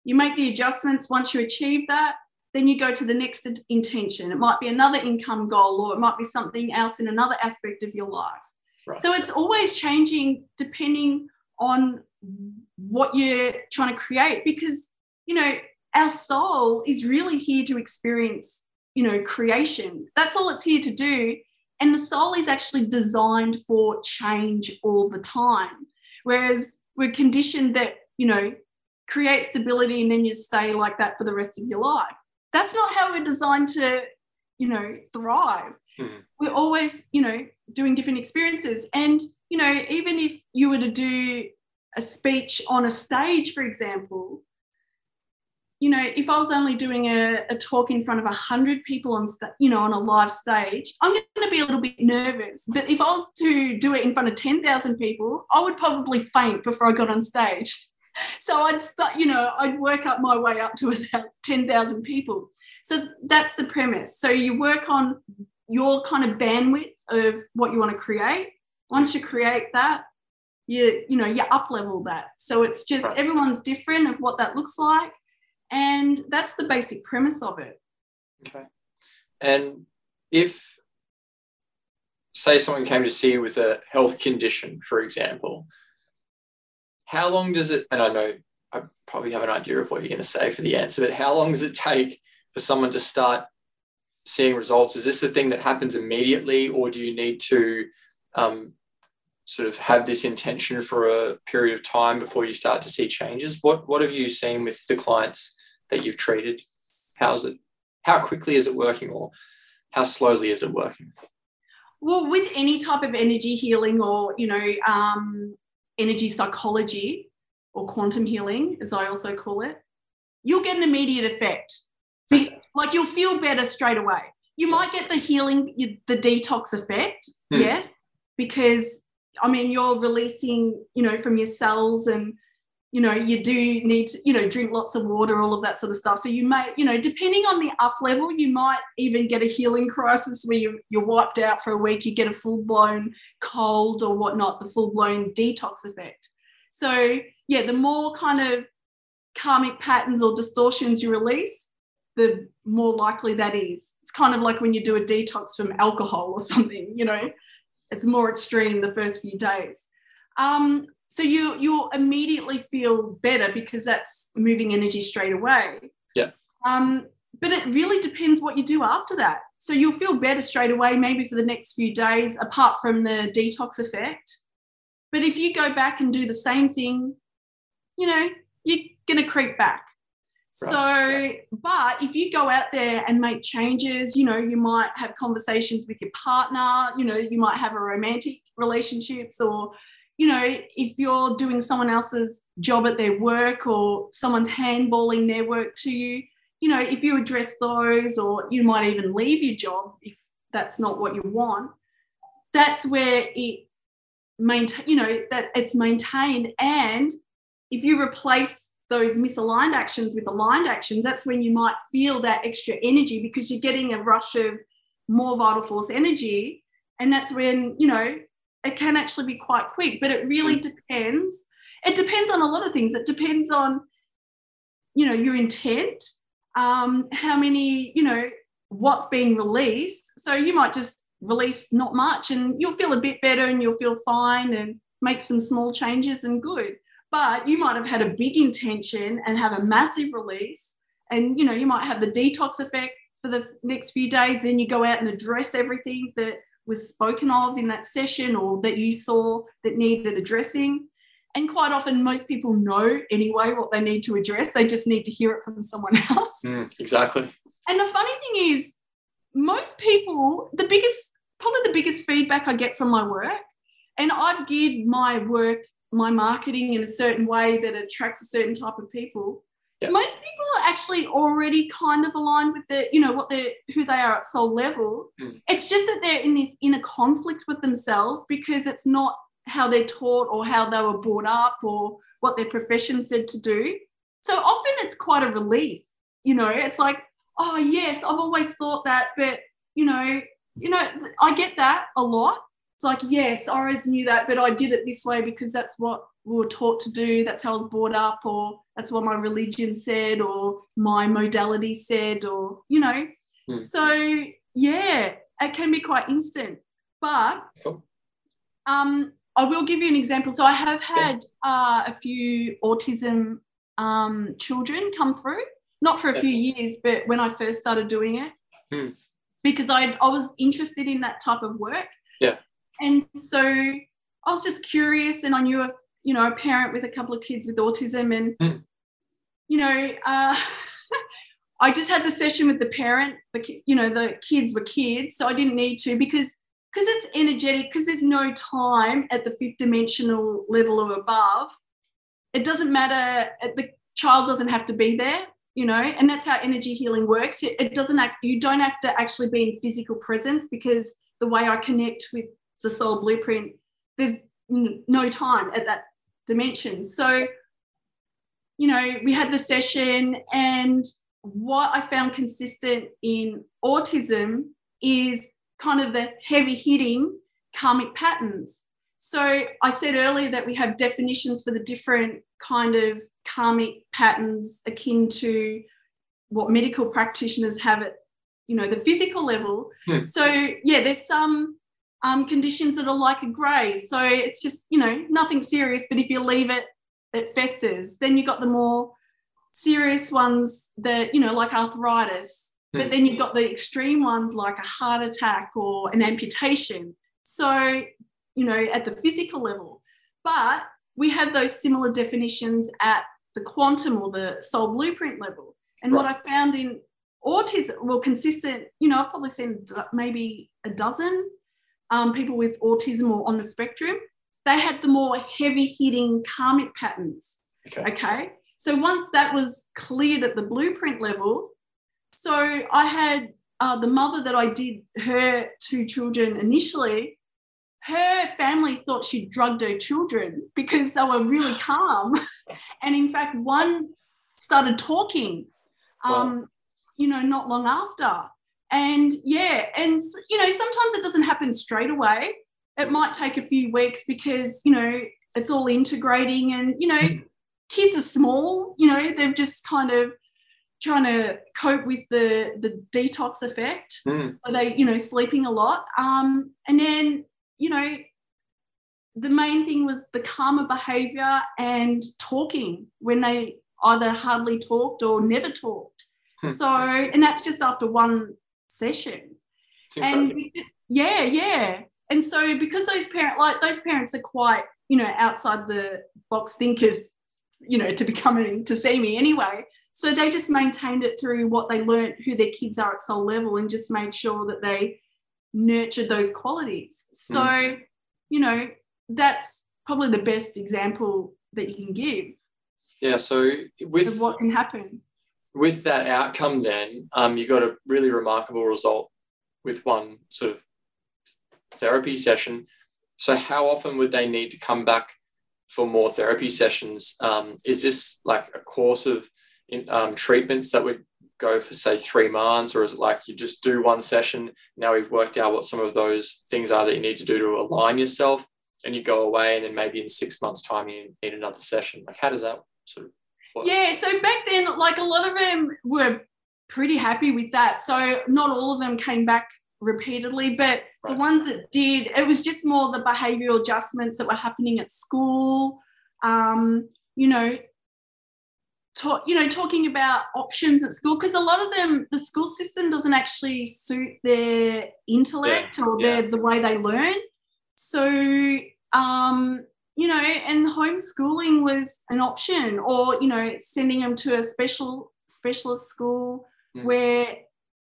You make the adjustments once you achieve that then you go to the next intention. It might be another income goal or it might be something else in another aspect of your life. Right. so it's always changing depending on what you're trying to create because you know our soul is really here to experience you know creation. That's all it's here to do. And the soul is actually designed for change all the time. Whereas we're conditioned that you know create stability and then you stay like that for the rest of your life that's not how we're designed to you know thrive mm-hmm. we're always you know doing different experiences and you know even if you were to do a speech on a stage, for example, you know, if I was only doing a, a talk in front of a hundred people on, you know, on a live stage, I'm going to be a little bit nervous. But if I was to do it in front of ten thousand people, I would probably faint before I got on stage. So I'd start, you know, I'd work up my way up to about ten thousand people. So that's the premise. So you work on your kind of bandwidth of what you want to create. Once you create that, you you know you up level that so it's just everyone's different of what that looks like and that's the basic premise of it okay and if say someone came to see you with a health condition for example how long does it and i know i probably have an idea of what you're going to say for the answer but how long does it take for someone to start seeing results is this a thing that happens immediately or do you need to um, sort of have this intention for a period of time before you start to see changes? What what have you seen with the clients that you've treated? How's it? How quickly is it working, or how slowly is it working? Well, with any type of energy healing, or you know, um, energy psychology, or quantum healing, as I also call it, you'll get an immediate effect. Like you'll feel better straight away. You might get the healing, the detox effect, hmm. yes, because I mean, you're releasing, you know, from your cells and, you know, you do need to, you know, drink lots of water, all of that sort of stuff. So you may, you know, depending on the up level, you might even get a healing crisis where you, you're wiped out for a week, you get a full blown cold or whatnot, the full blown detox effect. So, yeah, the more kind of karmic patterns or distortions you release, the more likely that is. It's kind of like when you do a detox from alcohol or something, you know, it's more extreme the first few days. Um, so you you'll immediately feel better because that's moving energy straight away. Yeah. Um, but it really depends what you do after that. So you'll feel better straight away, maybe for the next few days, apart from the detox effect. But if you go back and do the same thing, you know, you're going to creep back. So, but if you go out there and make changes, you know, you might have conversations with your partner, you know, you might have a romantic relationships or, you know, if you're doing someone else's job at their work or someone's handballing their work to you, you know, if you address those or you might even leave your job if that's not what you want, that's where it maintain, you know, that it's maintained. And if you replace those misaligned actions with aligned actions, that's when you might feel that extra energy because you're getting a rush of more vital force energy. And that's when, you know, it can actually be quite quick, but it really depends. It depends on a lot of things. It depends on, you know, your intent, um, how many, you know, what's being released. So you might just release not much and you'll feel a bit better and you'll feel fine and make some small changes and good but you might have had a big intention and have a massive release. And you know, you might have the detox effect for the next few days. Then you go out and address everything that was spoken of in that session or that you saw that needed addressing. And quite often, most people know anyway what they need to address. They just need to hear it from someone else. Mm, exactly. And the funny thing is, most people, the biggest, probably the biggest feedback I get from my work, and I've geared my work, my marketing in a certain way that attracts a certain type of people. Yep. Most people are actually already kind of aligned with the, you know, what they're who they are at soul level. Mm. It's just that they're in this inner conflict with themselves because it's not how they're taught or how they were brought up or what their profession said to do. So often it's quite a relief. You know, it's like, oh yes, I've always thought that, but you know, you know, I get that a lot. It's like, yes, I always knew that, but I did it this way because that's what we were taught to do. That's how I was brought up, or that's what my religion said, or my modality said, or you know. Hmm. So yeah, it can be quite instant. But cool. um, I will give you an example. So I have had uh, a few autism um, children come through, not for a few years, but when I first started doing it, hmm. because I, I was interested in that type of work. Yeah. And so I was just curious, and I knew a you know a parent with a couple of kids with autism, and hmm. you know. Uh, I just had the session with the parent. The you know the kids were kids, so I didn't need to because because it's energetic, because there's no time at the fifth dimensional level or above, it doesn't matter. The child doesn't have to be there, you know, and that's how energy healing works. It, it doesn't act, you don't have to actually be in physical presence because the way I connect with the soul blueprint, there's no time at that dimension. So, you know, we had the session, and what I found consistent in autism is kind of the heavy hitting karmic patterns. So I said earlier that we have definitions for the different kind of karmic patterns akin to what medical practitioners have at you know the physical level. Hmm. So yeah, there's some um, conditions that are like a graze. So it's just you know nothing serious, but if you leave it, it festers. Then you've got the more serious ones that you know like arthritis but then you've got the extreme ones like a heart attack or an amputation. So, you know, at the physical level. But we have those similar definitions at the quantum or the soul blueprint level. And right. what I found in autism, well, consistent, you know, I've probably seen maybe a dozen um, people with autism or on the spectrum. They had the more heavy hitting karmic patterns. Okay. okay. So once that was cleared at the blueprint level, so I had uh, the mother that I did her two children initially. Her family thought she drugged her children because they were really calm, and in fact, one started talking. Um, wow. You know, not long after, and yeah, and you know, sometimes it doesn't happen straight away. It might take a few weeks because you know it's all integrating, and you know, mm. kids are small. You know, they've just kind of trying to cope with the the detox effect. Mm. So they, you know, sleeping a lot. Um, and then, you know, the main thing was the calmer behavior and talking when they either hardly talked or never talked. Hmm. so, and that's just after one session. And yeah, yeah. And so because those parents like those parents are quite, you know, outside the box thinkers, you know, to be coming to see me anyway. So they just maintained it through what they learned, who their kids are at soul level, and just made sure that they nurtured those qualities. So, mm. you know, that's probably the best example that you can give. Yeah. So with what can happen with that outcome, then um, you got a really remarkable result with one sort of therapy session. So how often would they need to come back for more therapy sessions? Um, is this like a course of in, um, treatments that would go for say three months or is it like you just do one session now we've worked out what some of those things are that you need to do to align yourself and you go away and then maybe in six months time you need another session like how does that sort of? Yeah so back then like a lot of them were pretty happy with that so not all of them came back repeatedly but right. the ones that did it was just more the behavioral adjustments that were happening at school um, you know, talk, you know, talking about options at school because a lot of them, the school system doesn't actually suit their intellect yeah, or their the way they learn. So, um, you know, and homeschooling was an option, or you know, sending them to a special specialist school mm. where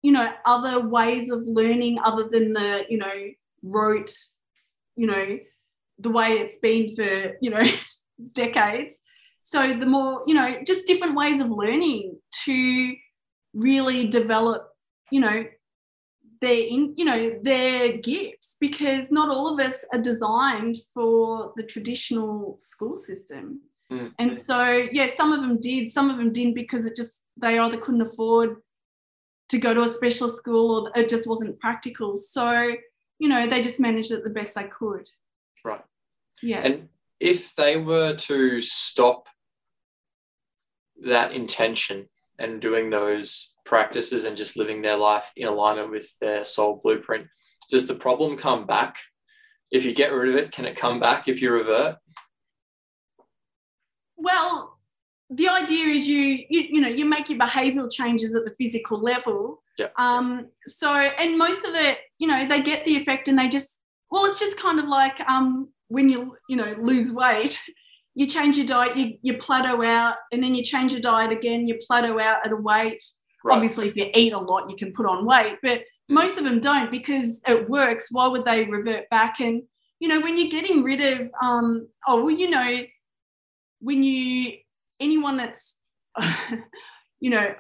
you know other ways of learning other than the you know rote, you know, the way it's been for you know decades so the more, you know, just different ways of learning to really develop, you know, their in, you know, their gifts because not all of us are designed for the traditional school system. Mm. And so, yeah, some of them did, some of them didn't because it just they either couldn't afford to go to a special school or it just wasn't practical. So, you know, they just managed it the best they could. Right. Yeah. And if they were to stop that intention and doing those practices and just living their life in alignment with their soul blueprint, does the problem come back? If you get rid of it, can it come back if you revert? Well, the idea is you, you you know you make your behavioral changes at the physical level. Yeah. Um. So and most of it, you know, they get the effect and they just well, it's just kind of like um when you you know lose weight you change your diet, you, you plateau out, and then you change your diet again, you plateau out at a weight. Right. Obviously, if you eat a lot, you can put on weight, but most of them don't because it works. Why would they revert back? And, you know, when you're getting rid of, um, oh, well, you know, when you, anyone that's, you know,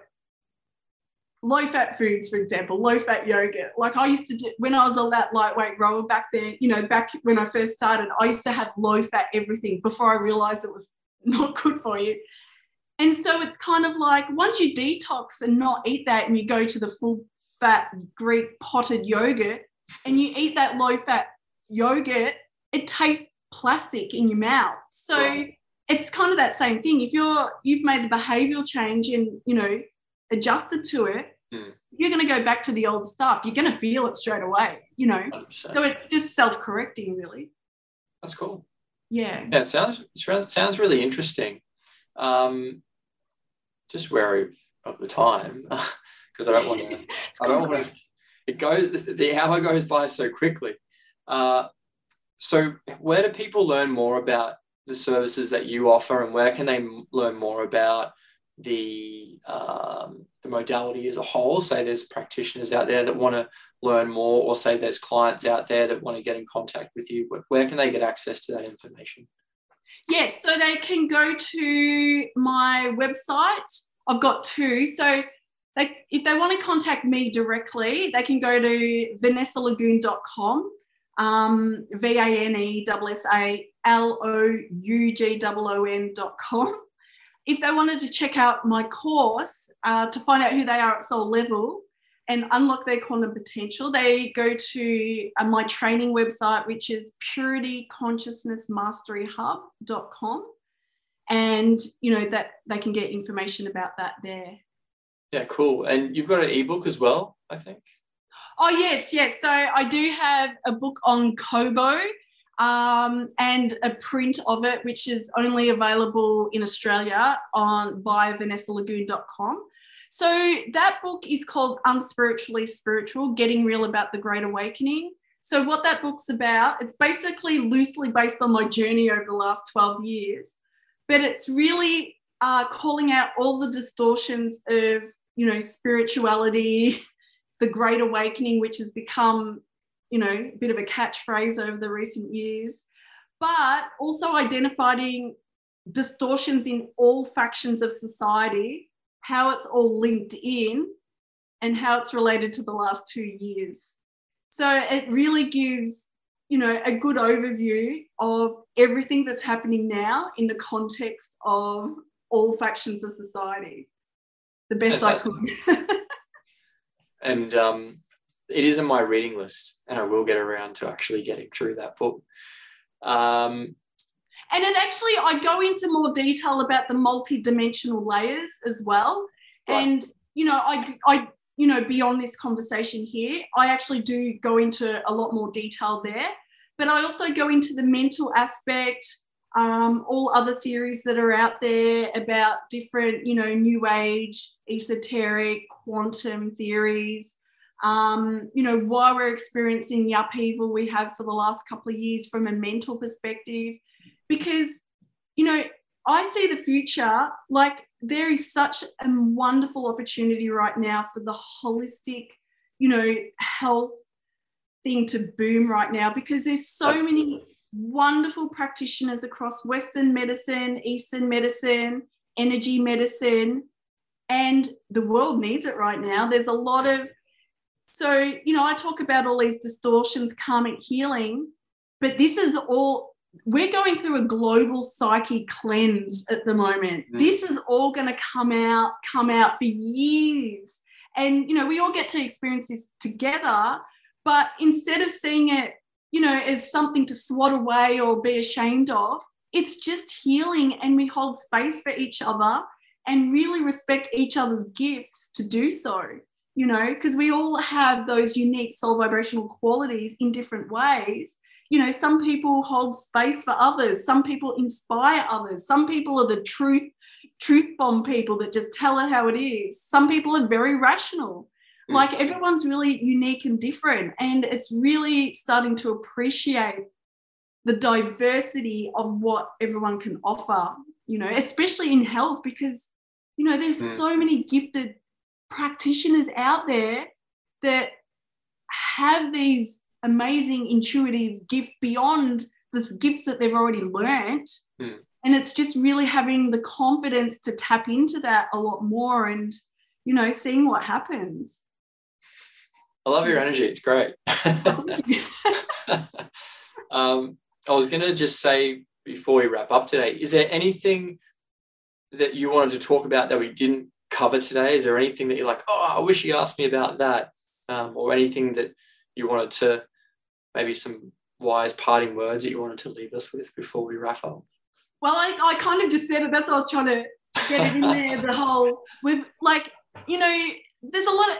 low fat foods, for example, low fat yogurt. Like I used to do when I was all that lightweight rower back then, you know, back when I first started, I used to have low fat everything before I realized it was not good for you. And so it's kind of like once you detox and not eat that and you go to the full fat Greek potted yogurt and you eat that low fat yogurt, it tastes plastic in your mouth. So it's kind of that same thing. If you're you've made the behavioral change and you know adjusted to it, mm. you're going to go back to the old stuff. You're going to feel it straight away, you know? 100%. So it's just self correcting, really. That's cool. Yeah. Yeah, it sounds, it sounds really interesting. Um, just wary of the time because I don't want to, I don't want to, it goes, the hour goes by so quickly. Uh, so, where do people learn more about the services that you offer and where can they learn more about the um, the modality as a whole. Say there's practitioners out there that want to learn more, or say there's clients out there that want to get in contact with you. Where can they get access to that information? Yes, so they can go to my website. I've got two. So they, if they want to contact me directly, they can go to vanessalougoon.com, um, V A N E S A L O U G O O N.com if they wanted to check out my course uh, to find out who they are at soul level and unlock their quantum potential, they go to uh, my training website, which is purityconsciousnessmasteryhub.com. And, you know, that they can get information about that there. Yeah, cool. And you've got an ebook as well, I think. Oh, yes, yes. So I do have a book on Kobo um, and a print of it, which is only available in Australia on via vanessalougoon.com. So that book is called Unspiritually Spiritual: Getting Real About the Great Awakening. So what that book's about, it's basically loosely based on my journey over the last 12 years, but it's really uh, calling out all the distortions of you know spirituality, the Great Awakening, which has become you know, a bit of a catchphrase over the recent years, but also identifying distortions in all factions of society, how it's all linked in, and how it's related to the last two years. So it really gives, you know, a good overview of everything that's happening now in the context of all factions of society. The best. I could. and um, it is in my reading list, and I will get around to actually getting through that book. Um, and it actually, I go into more detail about the multi-dimensional layers as well. Right. And you know, I, I, you know, beyond this conversation here, I actually do go into a lot more detail there. But I also go into the mental aspect, um, all other theories that are out there about different, you know, new age, esoteric, quantum theories. Um, you know, why we're experiencing the upheaval we have for the last couple of years from a mental perspective. Because, you know, I see the future like there is such a wonderful opportunity right now for the holistic, you know, health thing to boom right now because there's so That's many wonderful practitioners across Western medicine, Eastern medicine, energy medicine, and the world needs it right now. There's a lot of, so, you know, I talk about all these distortions, karmic healing, but this is all, we're going through a global psyche cleanse at the moment. Mm. This is all going to come out, come out for years. And, you know, we all get to experience this together. But instead of seeing it you know, as something to swat away or be ashamed of. It's just healing, and we hold space for each other and really respect each other's gifts to do so, you know, because we all have those unique soul vibrational qualities in different ways. You know, some people hold space for others, some people inspire others, some people are the truth truth bomb people that just tell it how it is. Some people are very rational. Like everyone's really unique and different and it's really starting to appreciate the diversity of what everyone can offer you know especially in health because you know there's mm. so many gifted practitioners out there that have these amazing intuitive gifts beyond the gifts that they've already learnt mm. and it's just really having the confidence to tap into that a lot more and you know seeing what happens I love your energy. It's great. um, I was going to just say before we wrap up today, is there anything that you wanted to talk about that we didn't cover today? Is there anything that you're like, oh, I wish you asked me about that? Um, or anything that you wanted to, maybe some wise parting words that you wanted to leave us with before we wrap up? Well, I, I kind of just said it. That's what I was trying to get it in there. The whole, with like, you know, there's a lot of,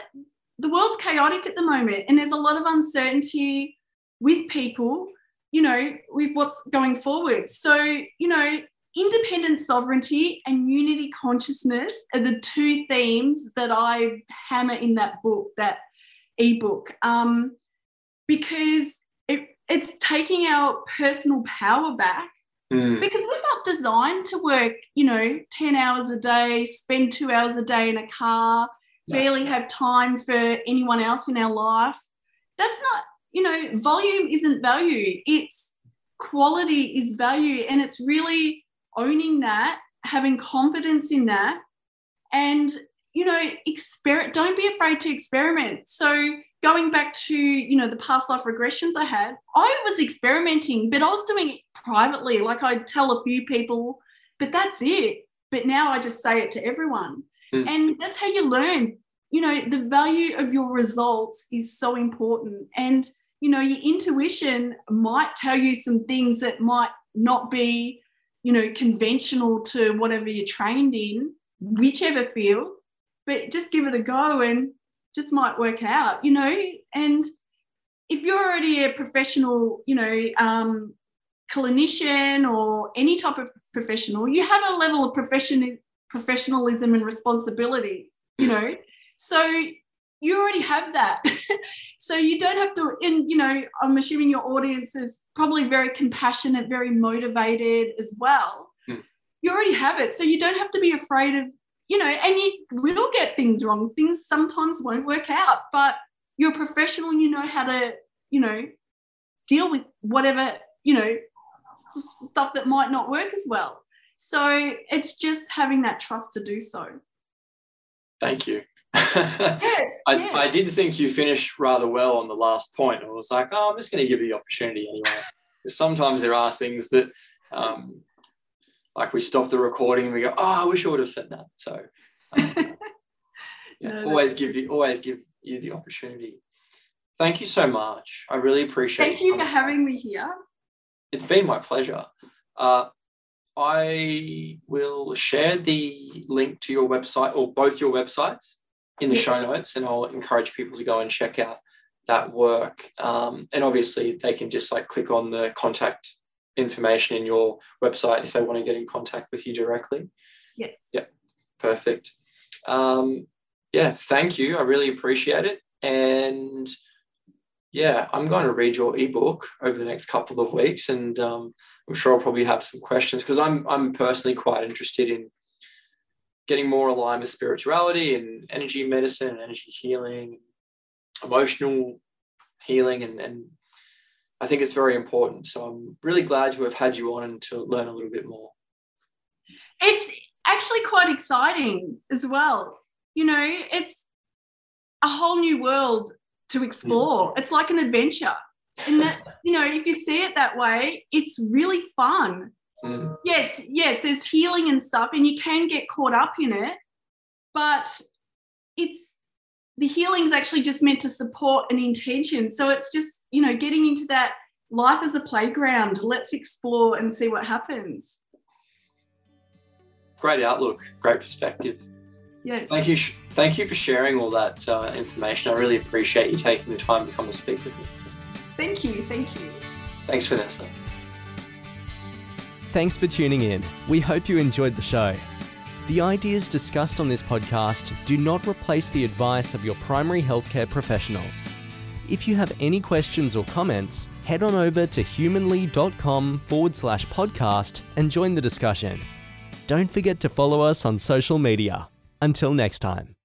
the world's chaotic at the moment and there's a lot of uncertainty with people, you know, with what's going forward. So, you know, independent sovereignty and unity consciousness are the two themes that I hammer in that book, that ebook, um, because it, it's taking our personal power back. Mm. Because we're not designed to work, you know, 10 hours a day, spend two hours a day in a car, barely have time for anyone else in our life. That's not, you know, volume isn't value. It's quality is value. And it's really owning that, having confidence in that. And, you know, exper- don't be afraid to experiment. So going back to, you know, the past life regressions I had, I was experimenting, but I was doing it privately. Like I'd tell a few people, but that's it. But now I just say it to everyone. Mm. And that's how you learn. You know, the value of your results is so important. And, you know, your intuition might tell you some things that might not be, you know, conventional to whatever you're trained in, whichever field, but just give it a go and just might work out, you know. And if you're already a professional, you know, um, clinician or any type of professional, you have a level of profession professionalism and responsibility, you know. So you already have that. so you don't have to, and you know, I'm assuming your audience is probably very compassionate, very motivated as well. Mm. You already have it. So you don't have to be afraid of, you know, and you will get things wrong. Things sometimes won't work out, but you're a professional and you know how to, you know, deal with whatever, you know, stuff that might not work as well. So it's just having that trust to do so. Thank you. yes, I. I did think you finished rather well on the last point. I was like, oh, I'm just going to give you the opportunity anyway. Sometimes there are things that, um, like we stop the recording and we go, oh, I wish I would have said that. So, um, yeah, no, always give you, always give you the opportunity. Thank you so much. I really appreciate. It. Thank you for having me here. It's been my pleasure. Uh, I will share the link to your website or both your websites in the yes. show notes, and I'll encourage people to go and check out that work. Um, and obviously, they can just like click on the contact information in your website if they want to get in contact with you directly. Yes. Yeah. Perfect. Um, yeah, thank you. I really appreciate it. And yeah, I'm going to read your ebook over the next couple of weeks, and um, I'm sure I'll probably have some questions because I'm I'm personally quite interested in getting more aligned with spirituality and energy medicine and energy healing, emotional healing, and and I think it's very important. So I'm really glad to have had you on and to learn a little bit more. It's actually quite exciting as well. You know, it's a whole new world to explore. It's like an adventure. And that, you know, if you see it that way, it's really fun. Mm. Yes, yes, there's healing and stuff, and you can get caught up in it, but it's the healing's actually just meant to support an intention. So it's just, you know, getting into that life as a playground. Let's explore and see what happens. Great outlook, great perspective. Yes. Thank you. Thank you for sharing all that uh, information. I really appreciate you taking the time to come and speak with me. Thank you. Thank you. Thanks, Vanessa. Thanks for tuning in. We hope you enjoyed the show. The ideas discussed on this podcast do not replace the advice of your primary healthcare professional. If you have any questions or comments, head on over to humanly.com forward slash podcast and join the discussion. Don't forget to follow us on social media. Until next time.